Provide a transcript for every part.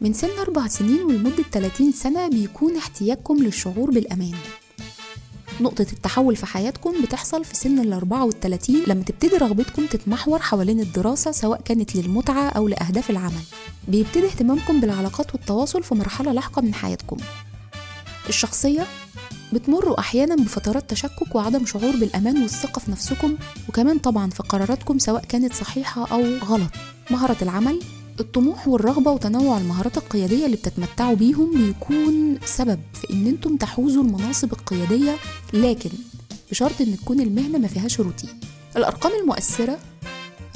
من سن أربع سنين ولمدة 30 سنة بيكون احتياجكم للشعور بالأمان. نقطة التحول في حياتكم بتحصل في سن ال 34 لما تبتدي رغبتكم تتمحور حوالين الدراسة سواء كانت للمتعة أو لأهداف العمل. بيبتدي اهتمامكم بالعلاقات والتواصل في مرحلة لاحقة من حياتكم. الشخصية بتمروا أحيانا بفترات تشكك وعدم شعور بالأمان والثقة في نفسكم وكمان طبعا في قراراتكم سواء كانت صحيحة أو غلط. مهارة العمل الطموح والرغبة وتنوع المهارات القيادية اللي بتتمتعوا بيهم بيكون سبب في إن أنتم تحوزوا المناصب القيادية لكن بشرط إن تكون المهنة ما فيهاش روتين. الأرقام المؤثرة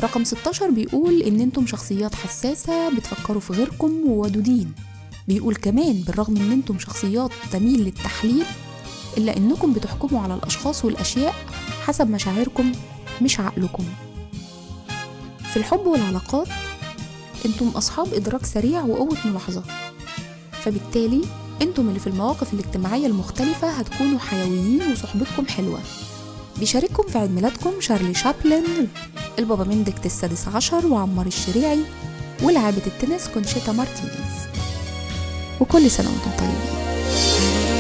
رقم 16 بيقول إن أنتم شخصيات حساسة بتفكروا في غيركم وودودين. بيقول كمان بالرغم إن أنتم شخصيات تميل للتحليل إلا إنكم بتحكموا على الأشخاص والأشياء حسب مشاعركم مش عقلكم. في الحب والعلاقات أنتم أصحاب إدراك سريع وقوة ملاحظة. فبالتالي أنتم اللي في المواقف الاجتماعية المختلفة هتكونوا حيويين وصحبتكم حلوة. بيشارككم في عيد ميلادكم شارلي شابلن البابا بندكت السادس عشر وعمار الشريعي ولاعبة التنس كونشيتا مارتينيز. وكل سنة وأنتم طيبين.